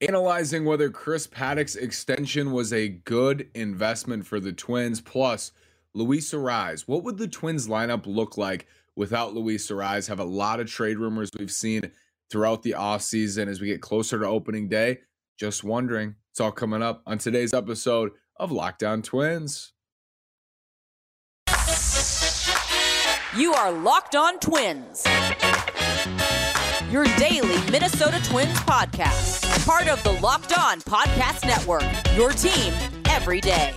analyzing whether Chris Paddack's extension was a good investment for the Twins. Plus, Luis Arraez. What would the Twins lineup look like without Luis Arraez? Have a lot of trade rumors we've seen throughout the offseason as we get closer to opening day. Just wondering. It's all coming up on today's episode of Locked On Twins. You are Locked On Twins. Your daily Minnesota Twins podcast. Part of the Locked On Podcast Network. Your team every day.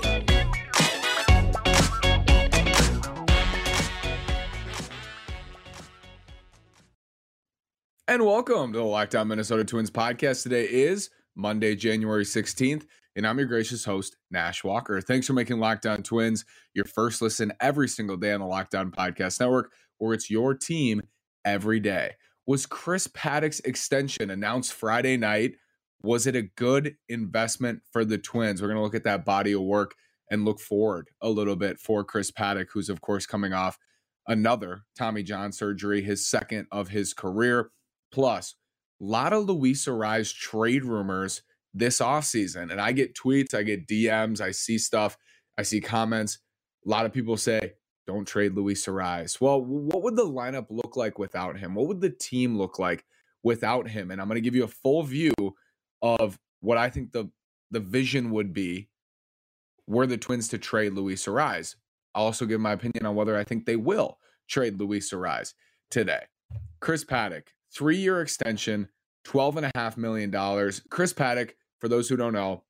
And welcome to the Locked On Minnesota Twins podcast. Today is Monday, January 16th, and I'm your gracious host, Nash Walker. Thanks for making Locked On Twins your first listen every single day on the Locked On Podcast Network, where it's your team every day. Was Chris Paddack's extension announced Friday night? Was it a good investment for the Twins? We're going to look at that body of work and look forward a little bit for Chris Paddack, who's, of course, coming off another Tommy John surgery, his second of his career. Plus, a lot of Luis Arraez trade rumors this offseason. And I get tweets, I get DMs, I see stuff, I see comments. A lot of people say, don't trade Luis Arraez. Well, what would the lineup look like without him? What would the team look like without him? And I'm going to give you a full view of what I think the the vision would be were the Twins to trade Luis Arraez. I'll also give my opinion on whether I think they will trade Luis Arraez today. Chris Paddack, three year extension, $12.5 million. Chris Paddack, for those who don't know,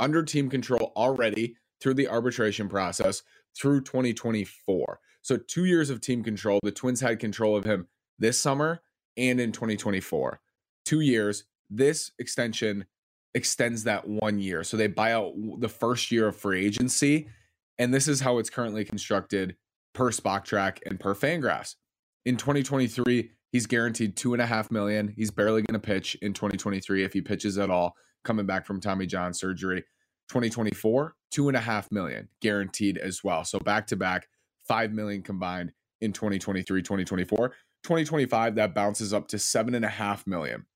under team control already through the arbitration process through 2024. So, two years of team control. The Twins had control of him this summer and in 2024. Two years. This extension extends that one year. So, they buy out the first year of free agency. And this is how it's currently constructed per Spotrac and per Fangraphs. In 2023, He's guaranteed two and a half million. He's barely going to pitch in 2023 if he pitches at all, coming back from Tommy John surgery. 2024, two and a half million guaranteed as well. So back to back, five million combined in 2023, 2024. 2025, that bounces up to seven and a half million.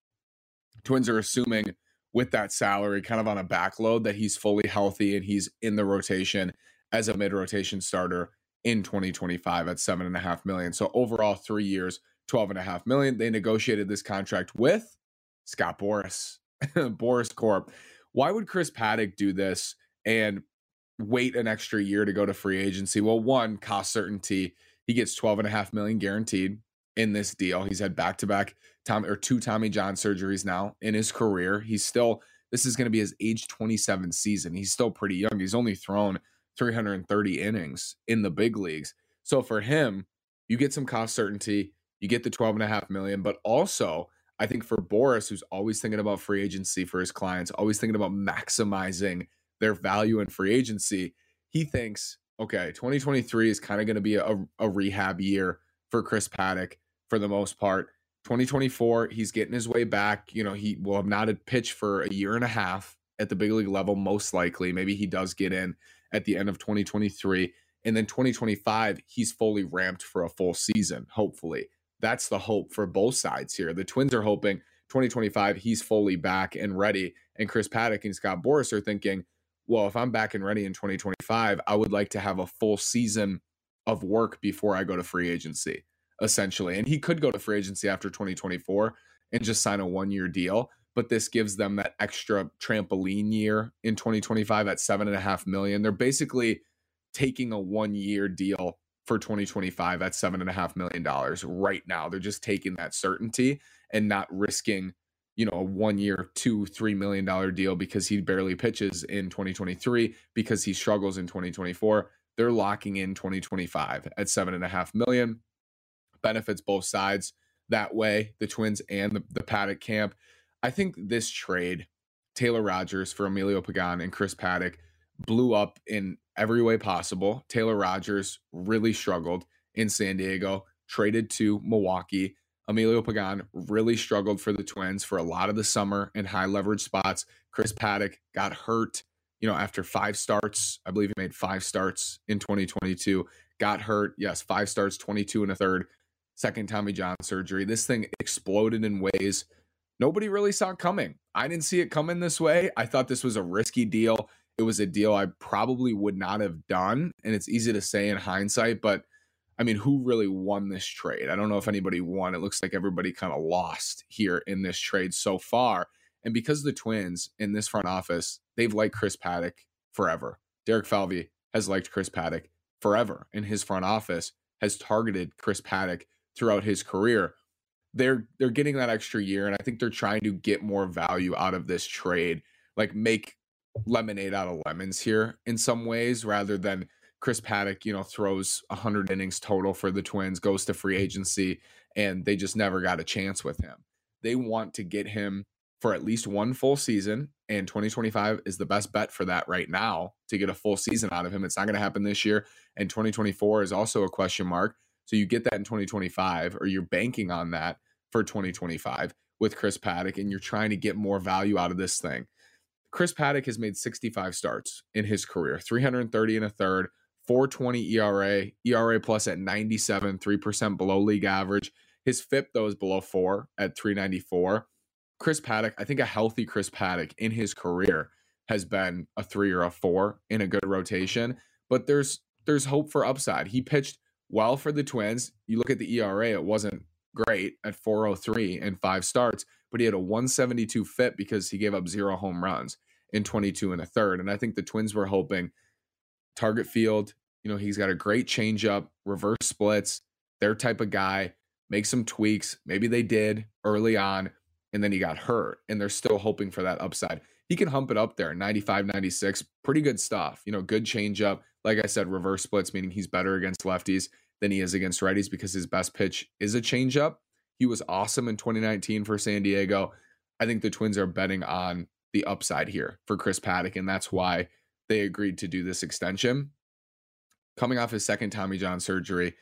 Twins are assuming with that salary, kind of on a backload, that he's fully healthy and he's in the rotation as a mid rotation starter in 2025 at seven and a half million. So overall, three years, 12 and a half million. They negotiated this contract with Scott Boras, Boras Corp. Why would Chris Paddack do this and wait an extra year to go to free agency? Well, one, cost certainty. He gets 12 and a half million guaranteed in this deal. He's had back to back Tom or two Tommy John surgeries now in his career. He's still, this is going to be his age 27 season. He's still pretty young. He's only thrown 330 innings in the big leagues. So for him, you get some cost certainty you get the 12 and a half million, but also I think for Boras, who's always thinking about free agency for his clients, always thinking about maximizing their value in free agency, he thinks, okay, 2023 is kind of going to be a, a rehab year for Chris Paddack for the most part. 2024, he's getting his way back. You know, he will have not had pitched for a year and a half at the big league level, most likely. Maybe he does get in at the end of 2023. And then 2025, he's fully ramped for a full season, hopefully that's the hope for both sides here. The Twins are hoping 2025 he's fully back and ready, and Chris Paddack and Scott Boras are thinking, well, if I'm back and ready in 2025, I would like to have a full season of work before I go to free agency, essentially. And he could go to free agency after 2024 and just sign a one year deal. But this gives them that extra trampoline year in 2025 at seven and a half million. They're basically taking a one year deal for 2025 at seven and a half million dollars right now. They're just taking that certainty and not risking, you know, a one year, two, three million dollar deal because he barely pitches in 2023 because he struggles in 2024. They're locking in 2025 at seven and a half million. Benefits both sides that way, the Twins and the, the Paddack camp. I think this trade, Taylor Rogers for Emilio Pagan and Chris Paddack, blew up in every way possible. Taylor Rogers really struggled in San Diego, traded to Milwaukee. Emilio Pagan really struggled for the Twins for a lot of the summer in high leverage spots. Chris Paddack got hurt, you know, after five starts. I believe he made five starts in 2022. Got hurt. Yes, five starts, 22 and a third. Second Tommy John surgery. This thing exploded in ways nobody really saw coming. I didn't see it coming this way. I thought this was a risky deal. It was a deal I probably would not have done. And it's easy to say in hindsight, but I mean, who really won this trade? I don't know if anybody won. It looks like everybody kind of lost here in this trade so far. And because the Twins in this front office, they've liked Chris Paddack forever. Derek Falvey has liked Chris Paddack forever in his front office, has targeted Chris Paddack throughout his career. They're they're getting that extra year, and I think they're trying to get more value out of this trade, like make lemonade out of lemons here in some ways, rather than Chris Paddack, you know, throws 100 innings total for the Twins, goes to free agency, and they just never got a chance with him. They want to get him for at least one full season, and 2025 is the best bet for that right now to get a full season out of him. It's not going to happen this year, and 2024 is also a question mark. So you get that in 2025, or you're banking on that for 2025 with Chris Paddack, and you're trying to get more value out of this thing. Chris Paddack has made 65 starts in his career, 330 and a third, 420 ERA, ERA plus at 97, 3% below league average. His FIP, though, is below four at 394. Chris Paddack, I think a healthy Chris Paddack in his career has been a three or a four in a good rotation, but there's there's hope for upside. He pitched well for the Twins. You look at the ERA, it wasn't great at 403 and five starts, but he had a 172 FIP because he gave up zero home runs in 22 and a third. And I think the Twins were hoping target field. You know, he's got a great changeup, reverse splits, their type of guy. Make some tweaks. Maybe they did early on, and then he got hurt, and they're still hoping for that upside. He can hump it up there, 95, 96. Pretty good stuff. You know, good changeup. Like I said, reverse splits, meaning he's better against lefties than he is against righties because his best pitch is a changeup. He was awesome in 2019 for San Diego. I think the Twins are betting on the upside here for Chris Paddack, and that's why they agreed to do this extension. Coming off his second Tommy John surgery,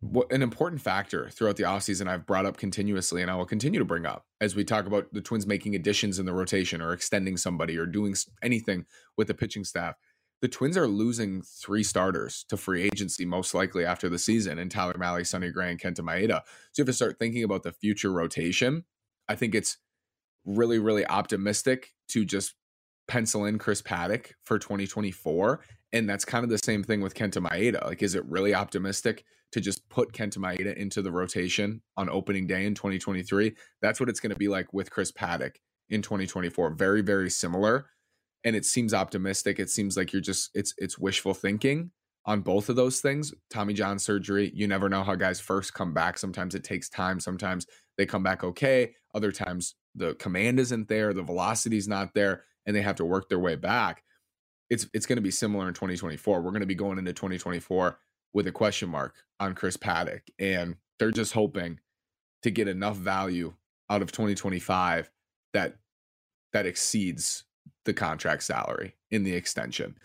what an important factor throughout the offseason I've brought up continuously and I will continue to bring up as we talk about the Twins making additions in the rotation or extending somebody or doing anything with the pitching staff. The Twins are losing three starters to free agency most likely after the season and Tyler Mahle, Sonny Gray, and Kenta Maeda. So you have to start thinking about the future rotation. I think it's really, really optimistic to just pencil in Chris Paddack for 2024. And that's kind of the same thing with Kenta Maeda. Like, is it really optimistic to just put Kenta Maeda into the rotation on opening day in 2023? That's what it's going to be like with Chris Paddack in 2024. Very, very similar. And it seems optimistic. It seems like you're just it's it's wishful thinking on both of those things. Tommy John surgery, you never know how guys first come back. Sometimes it takes time. Sometimes they come back okay. Other times the command isn't there, the velocity is not there and they have to work their way back. It's it's going to be similar in 2024. We're going to be going into 2024 with a question mark on Chris Paddack, and they're just hoping to get enough value out of 2025 that that exceeds the contract salary in the extension.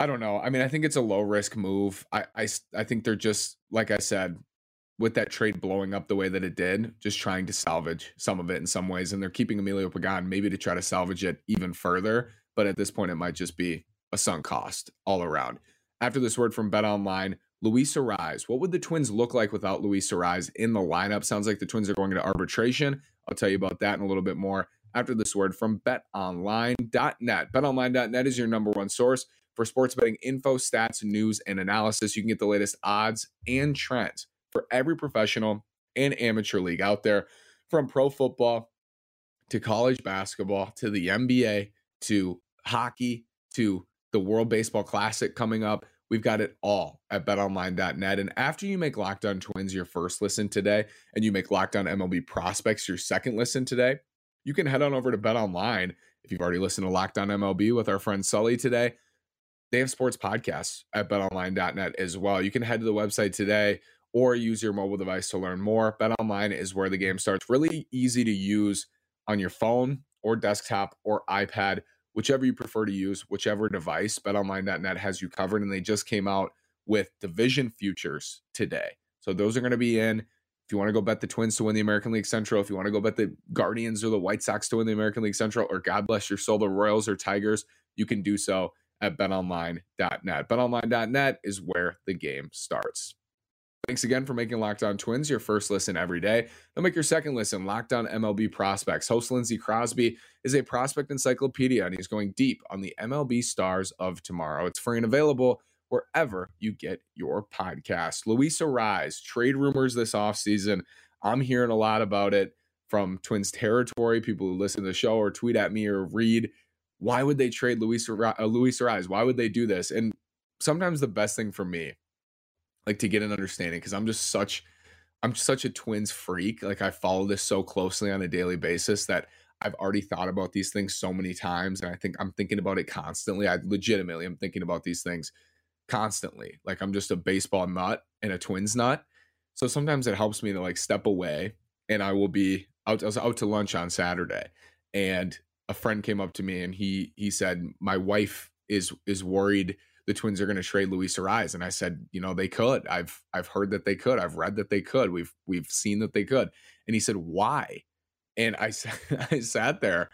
I don't know. I mean, I think it's a low risk move. I, I, I think they're just like I said, with that trade blowing up the way that it did, just trying to salvage some of it in some ways. And they're keeping Emilio Pagan maybe to try to salvage it even further. But at this point, it might just be a sunk cost all around. After this word from Bet Online, Luis Arraez. What would the Twins look like without Luis Arraez in the lineup? Sounds like the Twins are going into arbitration. I'll tell you about that in a little bit more after this word from betonline.net. Betonline.net is your number one source for sports betting info, stats, news, and analysis. You can get the latest odds and trends for every professional and amateur league out there, from pro football to college basketball to the NBA to hockey to the World Baseball Classic coming up. We've got it all at betonline.net. And after you make Locked On Twins your first listen today, and you make Locked On MLB Prospects your second listen today, you can head on over to BetOnline. If you've already listened to Locked On MLB with our friend Sully today, they have sports podcasts at betonline.net as well. You can head to the website today or use your mobile device to learn more. BetOnline is where the game starts. Really easy to use on your phone or desktop or iPad, whichever you prefer to use, whichever device. BetOnline.net has you covered, and they just came out with division futures today. So those are going to be in. If you want to go bet the Twins to win the American League Central, if you want to go bet the Guardians or the White Sox to win the American League Central, or God bless your soul, the Royals or Tigers, you can do so at betonline.net. Betonline.net is where the game starts. Thanks again for making Locked On Twins your first listen every day. They'll make your second listen Locked On MLB Prospects. Host Lindsey Crosby is a prospect encyclopedia, and he's going deep on the MLB stars of tomorrow. It's free and available wherever you get your podcast. Luis Arraez, trade rumors this offseason. I'm hearing a lot about it from Twins territory, people who listen to the show or tweet at me or read. Why would they trade Luis, uh, Arraez? Why would they do this? And sometimes the best thing for me like to get an understanding because I'm just such I'm such a twins freak. Like I follow this so closely on a daily basis that I've already thought about these things so many times and I think I'm thinking about it constantly. I legitimately am thinking about these things constantly. Like I'm just a baseball nut and a twins nut. So sometimes it helps me to like step away and I will be out I was out to lunch on Saturday and a friend came up to me and he he said my wife is is worried the Twins are going to trade Luis Arraez, and I said, you know, they could. I've I've heard that they could. I've read that they could. We've we've seen that they could. And he said, why? And I I sat there,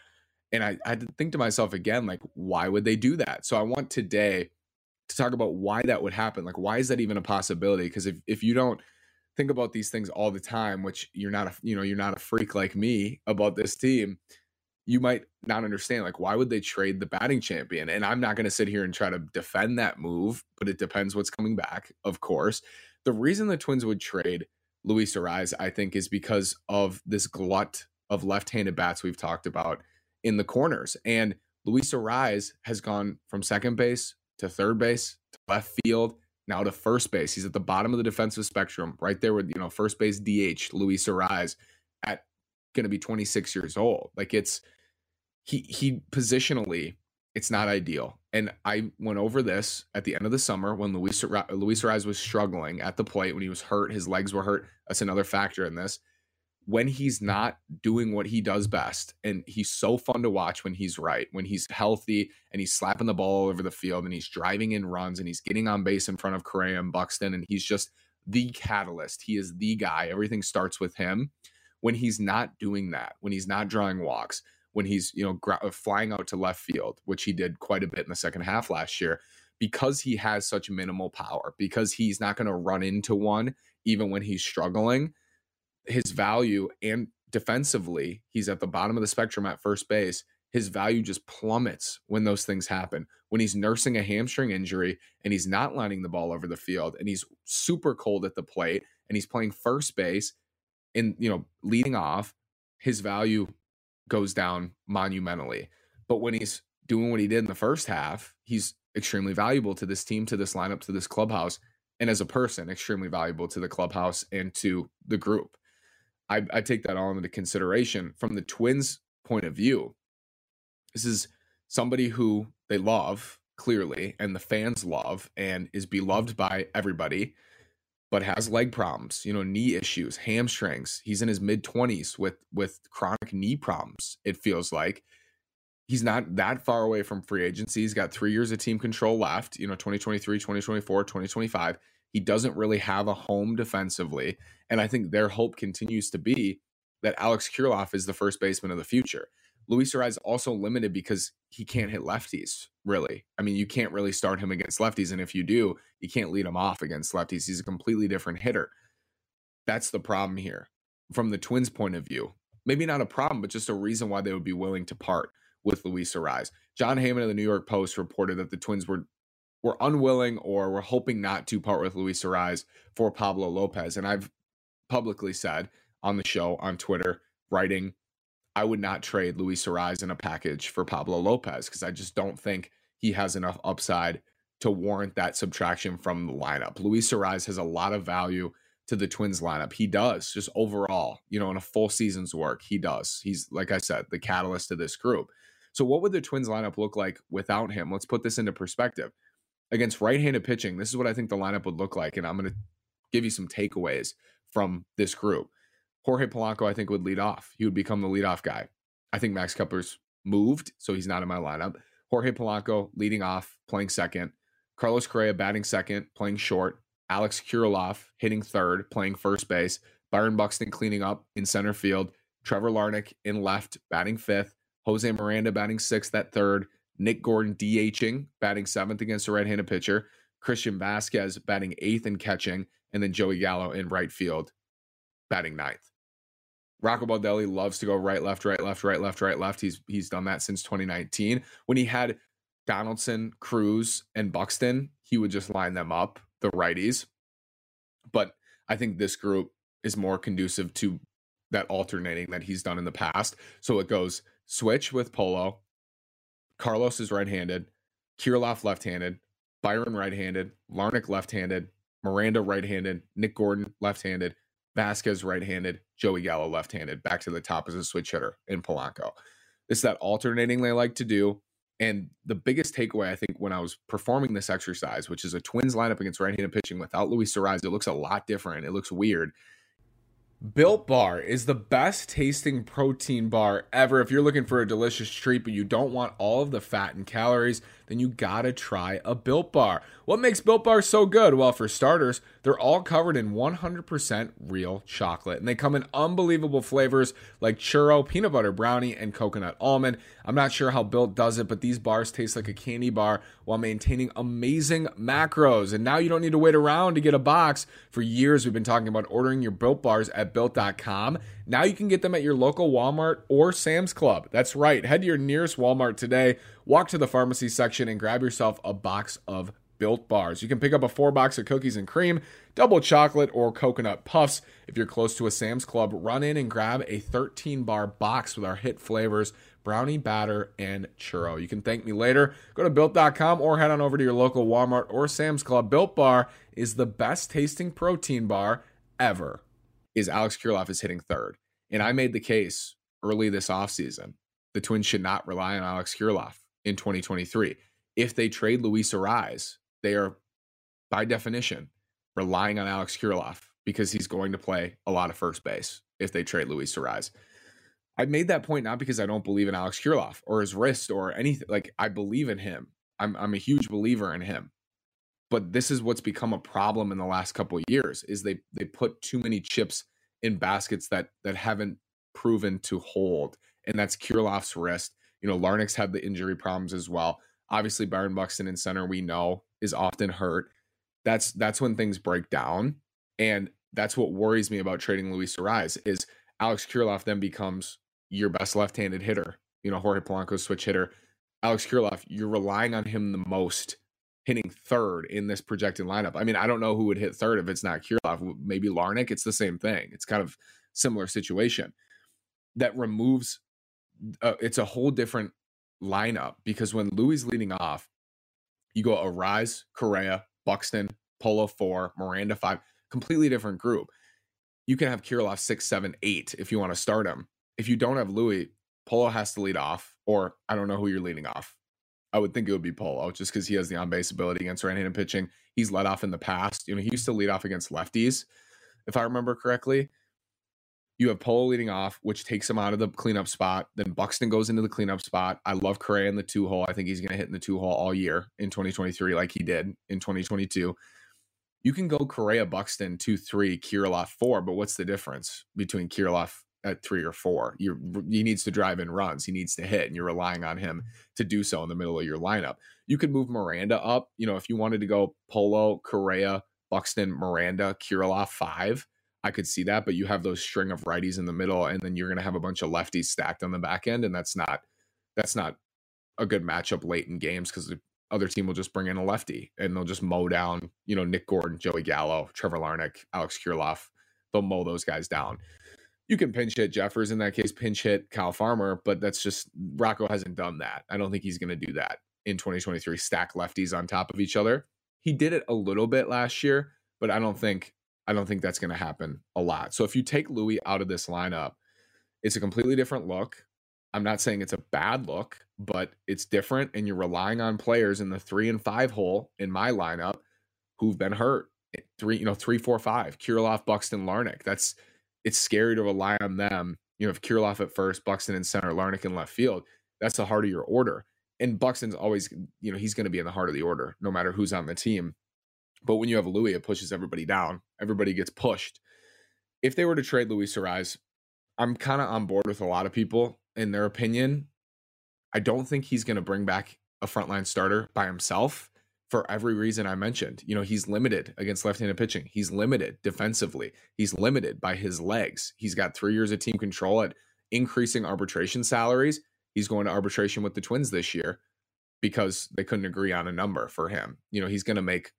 and I I had to think to myself again, like, why would they do that? So I want today to talk about why that would happen. Like, why is that even a possibility? Because if if you don't think about these things all the time, which you're not a you know you're not a freak like me about this team you might not understand like why would they trade the batting champion? And i'm not going to sit here and try to defend that move but it depends what's coming back of course. The reason the twins would trade luis Arraez, i think is because of this glut of left-handed bats we've talked about in the corners. And luis Arraez has gone from second base to third base to left field now to first base. He's at the bottom of the defensive spectrum right there with you know first base dh luis at going to be 26 years old like it's he he positionally it's not ideal. And I went over this at the end of the summer when Luis Luis Arraez was struggling at the plate when he was hurt, his legs were hurt. That's another factor in this. When he's not doing what he does best, and he's so fun to watch when he's right, when he's healthy and he's slapping the ball all over the field and he's driving in runs and he's getting on base in front of Correa and Buxton, and he's just the catalyst. He is the guy. Everything starts with him. When he's not doing that, when he's not drawing walks, when he's you know gra- uh, flying out to left field, which he did quite a bit in the second half last year, because he has such minimal power, because he's not going to run into one even when he's struggling. His value and defensively, he's at the bottom of the spectrum at first base. His value just plummets when those things happen. When he's nursing a hamstring injury and he's not lining the ball over the field and he's super cold at the plate and he's playing first base and you know leading off, his value goes down monumentally. But when he's doing what he did in the first half, he's extremely valuable to this team, to this lineup, to this clubhouse, and as a person, extremely valuable to the clubhouse and to the group. I, I take that all into consideration from the Twins' point of view. This is somebody who they love clearly, and the fans love, and is beloved by everybody but has leg problems, you know, knee issues, hamstrings. He's in his mid 20s with with chronic knee problems. It feels like he's not that far away from free agency. He's got 3 years of team control left, you know, 2023, 2024, 2025. He doesn't really have a home defensively, and I think their hope continues to be that Alex Kirilloff is the first baseman of the future. Luis Arraez also limited because he can't hit lefties, really. I mean, you can't really start him against lefties. And if you do, you can't lead him off against lefties. He's a completely different hitter. That's the problem here from the Twins' point of view. Maybe not a problem, but just a reason why they would be willing to part with Luis Arraez. Jon Heyman of the New York Post reported that the Twins were were unwilling or were hoping not to part with Luis Arraez for Pablo Lopez. And I've publicly said on the show, on Twitter, writing I would not trade Luis Arraez in a package for Pablo Lopez because I just don't think he has enough upside to warrant that subtraction from the lineup. Luis Arraez has a lot of value to the Twins lineup. He does, just overall, you know, in a full season's work, he does. He's, like I said, the catalyst to this group. So, what would the Twins lineup look like without him? Let's put this into perspective. Against right handed pitching, this is what I think the lineup would look like. And I'm going to give you some takeaways from this group. Jorge Polanco, I think, would lead off. He would become the leadoff guy. I think Max Kepler's moved, so he's not in my lineup. Jorge Polanco leading off, playing second. Carlos Correa batting second, playing short. Alex Kirilloff hitting third, playing first base. Byron Buxton cleaning up in center field. Trevor Larnach in left, batting fifth. Jose Miranda batting sixth at third. Nick Gordon DHing, batting seventh against a right handed pitcher. Christian Vazquez batting eighth and catching, and then Joey Gallo in right field batting ninth. Rocco Baldelli loves to go right, left, right, left, right, left, right, left. He's he's done that since 2019. When he had Donaldson, Cruz, and Buxton, he would just line them up, the righties. But I think this group is more conducive to that alternating that he's done in the past. So it goes switch with Polo. Carlos is right-handed, Kirilloff left-handed, Byron right-handed, Larnach left-handed, Miranda right-handed, Nick Gordon left-handed, Vazquez right-handed, Joey Gallo left-handed, back to the top as a switch hitter in Polanco. This is that alternating they like to do. And the biggest takeaway, I think, when I was performing this exercise, which is a Twins lineup against right-handed pitching without Luis Arraez, it looks a lot different. It looks weird. Built Bar is the best tasting protein bar ever. If you're looking for a delicious treat, but you don't want all of the fat and calories, then you gotta try a Built Bar. What makes Built Bar so good? Well, for starters, they're all covered in 100% real chocolate, and they come in unbelievable flavors like churro, peanut butter brownie, and coconut almond. I'm not sure how Built does it, but these bars taste like a candy bar while maintaining amazing macros. And now you don't need to wait around to get a box. For years, we've been talking about ordering your Built Bars at Built.com. Now you can get them at your local Walmart or Sam's Club. That's right. Head to your nearest Walmart today, walk to the pharmacy section, and grab yourself a box of Built Bars. You can pick up a four box of cookies and cream, double chocolate, or coconut puffs. If you're close to a Sam's Club, run in and grab a 13 bar box with our hit flavors brownie batter and churro. You can thank me later. Go to built.com or head on over to your local Walmart or Sam's Club. Built Bar is the best tasting protein bar ever. Is Alex Kirilloff is hitting third. And I made the case early this offseason. The Twins should not rely on Alex Kirilloff in 2023. If they trade Luis Arraez, they are by definition relying on Alex Kirilloff because he's going to play a lot of first base if they trade Luis Arraez. I made that point not because I don't believe in Alex Kirilloff or his wrist or anything. Like I believe in him. I'm I'm a huge believer in him. But this is what's become a problem in the last couple of years is they they put too many chips in baskets that that haven't proven to hold. And that's Kirilloff's wrist. You know, Larnach's had the injury problems as well. Obviously, Byron Buxton in center, we know is often hurt. That's that's when things break down, and that's what worries me about trading Luis Arraez is Alex Kirilloff then becomes your best left-handed hitter. You know, Jorge Polanco's switch hitter. Alex Kirilloff you're relying on him the most, hitting third in this projected lineup. I mean, I don't know who would hit third if it's not Kirilloff. Maybe Larnach. It's the same thing. It's kind of similar situation that removes. Uh, it's a whole different lineup because when Louis leading off, you go Arraez, Correa, Buxton, Polo four, Miranda five, completely different group. You can have Kirilloff six, seven, eight if you want to start him. If you don't have Louis, Polo has to lead off, or I don't know who you're leading off. I would think it would be Polo just because he has the on base ability against right handed pitching. He's led off in the past. You know, he used to lead off against lefties, if I remember correctly. You have Polo leading off, which takes him out of the cleanup spot. Then Buxton goes into the cleanup spot. I love Correa in the two hole. I think he's going to hit in the two hole all year in 2023, like he did in 2022. You can go Correa, Buxton, two, three, Kirilloff, four, but what's the difference between Kirilloff at three or four? You're, he needs to drive in runs. He needs to hit, and you're relying on him to do so in the middle of your lineup. You could move Miranda up. You know, if you wanted to go Polo, Correa, Buxton, Miranda, Kirilloff, five I could see that, but you have those string of righties in the middle, and then you're going to have a bunch of lefties stacked on the back end, and that's not that's not a good matchup late in games because the other team will just bring in a lefty and they'll just mow down, you know, Nick Gordon, Joey Gallo, Trevor Larnach, Alex Kirilloff. They'll mow those guys down. You can pinch hit Jeffers in that case, pinch hit Kyle Farmer, but that's just Rocco hasn't done that. I don't think he's going to do that in 2023. Stack lefties on top of each other. He did it a little bit last year, but I don't think I don't think that's going to happen a lot. So if you take Louis out of this lineup, it's a completely different look. I'm not saying it's a bad look, but it's different. And you're relying on players in the three and five hole in my lineup who've been hurt. Three, you know, three, four, five. Kirilloff, Buxton, Larnach. That's it's scary to rely on them. You know, if Kirilloff at first, Buxton in center, Larnach in left field, that's the heart of your order. And Buxton's always, you know, he's going to be in the heart of the order, no matter who's on the team. But when you have Louis, it pushes everybody down. Everybody gets pushed. If they were to trade Luis Arraez, I'm kind of on board with a lot of people in their opinion. I don't think he's going to bring back a frontline starter by himself for every reason I mentioned. You know, he's limited against left handed pitching, he's limited defensively, he's limited by his legs. He's got three years of team control at increasing arbitration salaries. He's going to arbitration with the Twins this year because they couldn't agree on a number for him. You know, he's going to make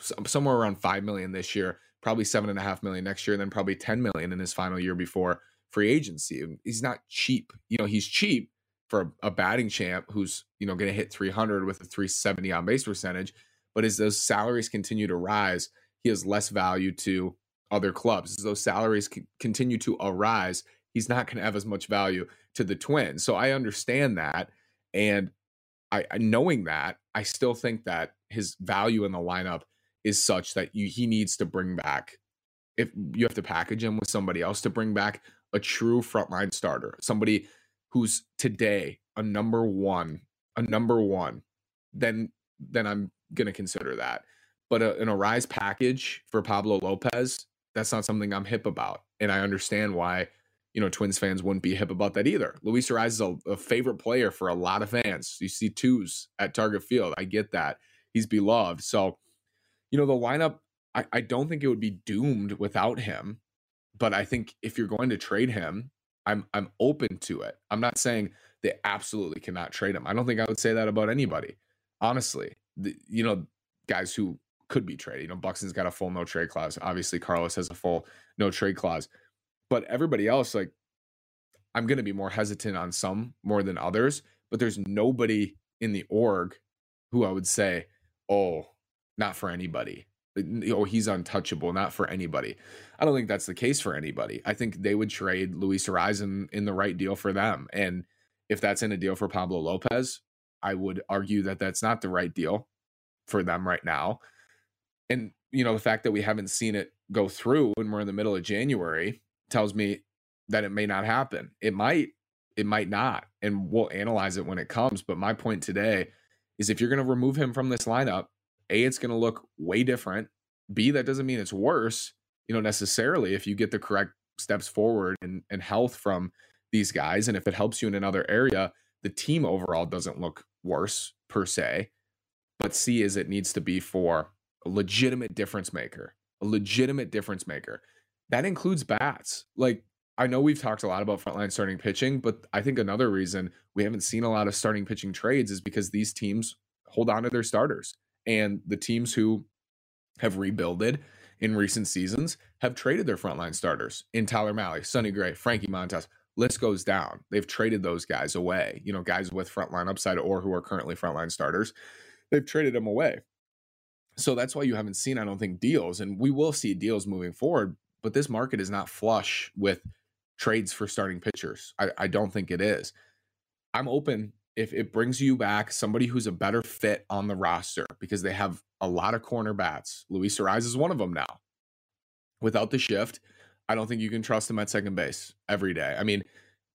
somewhere around 5 million this year, probably seven and a half million next year, and then probably 10 million in his final year before free agency. He's not cheap. You know, he's cheap for a, batting champ who's, you know, going to hit 300 with a 370 on base percentage. But as those salaries continue to rise, he has less value to other clubs. As those salaries continue to arise, he's not going to have as much value to the Twins. So I understand that. And I, knowing that, I still think that his value in the lineup is such that you, he needs to bring back. If you have to package him with somebody else to bring back a true frontline starter, somebody who's today a number one, a number one, then then I'm gonna consider that. But uh, a, an Arraez package for Pablo Lopez, that's not something I'm hip about, and I understand why you know, Twins fans wouldn't be hip about that either. Luis Arraez is a, a, favorite player for a lot of fans. You see twos at Target Field. I get that. He's beloved. So, you know, the lineup, I, I don't think it would be doomed without him. But I think if you're going to trade him, I'm I'm open to it. I'm not saying they absolutely cannot trade him. I don't think I would say that about anybody. Honestly. The, you know, guys who could be traded. You know, Buxton's got a full no trade clause. Obviously, Carlos has a full no trade clause. But everybody else, like, I'm going to be more hesitant on some more than others. But there's nobody in the org who I would say, oh, not for anybody. Oh, he's untouchable, not for anybody. I don't think that's the case for anybody. I think they would trade Luis Arraez in the right deal for them. And if that's in a deal for Pablo Lopez, I would argue that that's not the right deal for them right now. And, you know, the fact that we haven't seen it go through when we're in the middle of January tells me that it may not happen. It might, it might not. And we'll analyze it when it comes. But my point today is if you're going to remove him from this lineup, A, it's going to look way different. B, that doesn't mean it's worse, you know, necessarily if you get the correct steps forward and, and health from these guys. And if it helps you in another area, the team overall doesn't look worse per se. But C is it needs to be for a legitimate difference maker, a legitimate difference maker that includes bats. Like I know we've talked a lot about frontline starting pitching, but I think another reason we haven't seen a lot of starting pitching trades is because these teams hold on to their starters. And the teams who have rebuilded in recent seasons have traded their frontline starters in Tyler Mahle, Sonny Gray, Frankie Montas. List goes down. They've traded those guys away, you know, guys with frontline upside or who are currently frontline starters. They've traded them away. So that's why you haven't seen, I don't think, deals. And we will see deals moving forward but this market is not flush with trades for starting pitchers. I, I don't think it is. I'm open if it brings you back somebody who's a better fit on the roster because they have a lot of corner bats. Luis Arraez is one of them now. Without the shift, I don't think you can trust him at second base every day. I mean,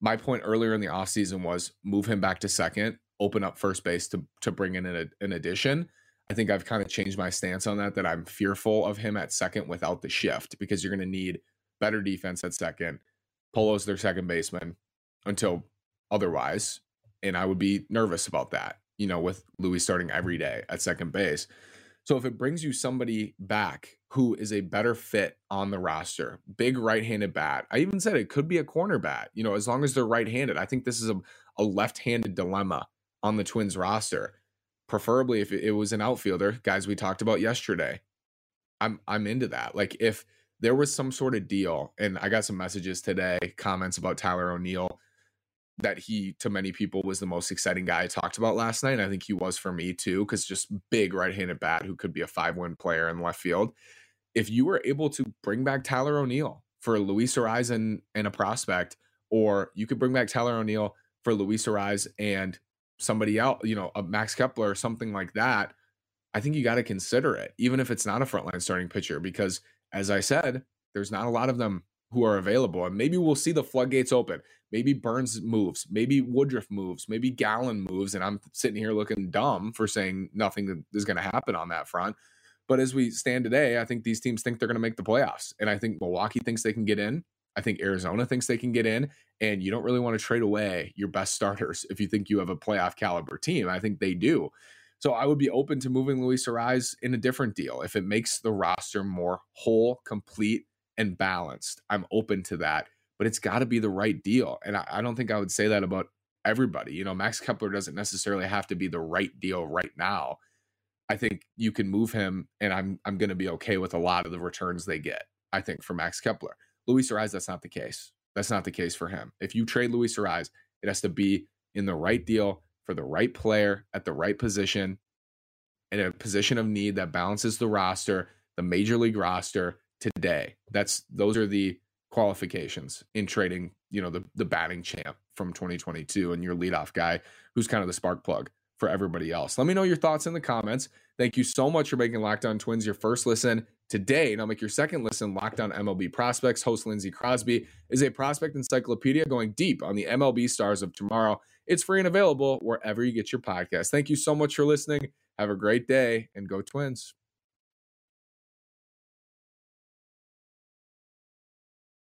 my point earlier in the offseason was move him back to second, open up first base to to bring in an, an addition. I think I've kind of changed my stance on that, that I'm fearful of him at second without the shift because you're going to need better defense at second. Polo's their second baseman until otherwise. And I would be nervous about that, you know, with Louis starting every day at second base. So if it brings you somebody back who is a better fit on the roster, big right handed bat, I even said it could be a corner bat, you know, as long as they're right handed. I think this is a, a left handed dilemma on the Twins roster preferably if it was an outfielder, guys we talked about yesterday. I'm I'm into that. Like if there was some sort of deal, and I got some messages today, comments about Tyler O'Neill that he to many people was the most exciting guy I talked about last night. And I think he was for me too, because just big right-handed bat who could be a five-win player in left field. If you were able to bring back Tyler O'Neill for Luis Arraez and, and a prospect, or you could bring back Tyler O'Neill for Luis Arraez and somebody else, you know, a Max Kepler or something like that, I think you got to consider it, even if it's not a frontline starting pitcher, because as I said, there's not a lot of them who are available. And maybe we'll see the floodgates open. Maybe Burns moves, maybe Woodruff moves, maybe Gallen moves. And I'm sitting here looking dumb for saying nothing is going to happen on that front. But as we stand today, I think these teams think they're going to make the playoffs. And I think Milwaukee thinks they can get in. I think Arizona thinks they can get in, and you don't really want to trade away your best starters if you think you have a playoff caliber team. I think they do. So I would be open to moving Luis Arraez in a different deal if it makes the roster more whole, complete, and balanced. I'm open to that, but it's got to be the right deal. And I, I don't think I would say that about everybody. You know, Max Kepler doesn't necessarily have to be the right deal right now. I think you can move him, and I'm I'm going to be okay with a lot of the returns they get. I think for Max Kepler, Luis Arraez, that's not the case. That's not the case for him. If you trade Luis Arraez, it has to be in the right deal for the right player at the right position, in a position of need that balances the roster, the major league roster today. That's those are the qualifications in trading, you know, the the batting champ from 2022 and your leadoff guy who's kind of the spark plug for everybody else. Let me know your thoughts in the comments. Thank you so much for making Locked On Twins your first listen today. Now make your second listen. Locked On MLB Prospects. Host Lindsey Crosby is a prospect encyclopedia going deep on the MLB stars of tomorrow. It's free and available wherever you get your podcast. Thank you so much for listening. Have a great day and go Twins.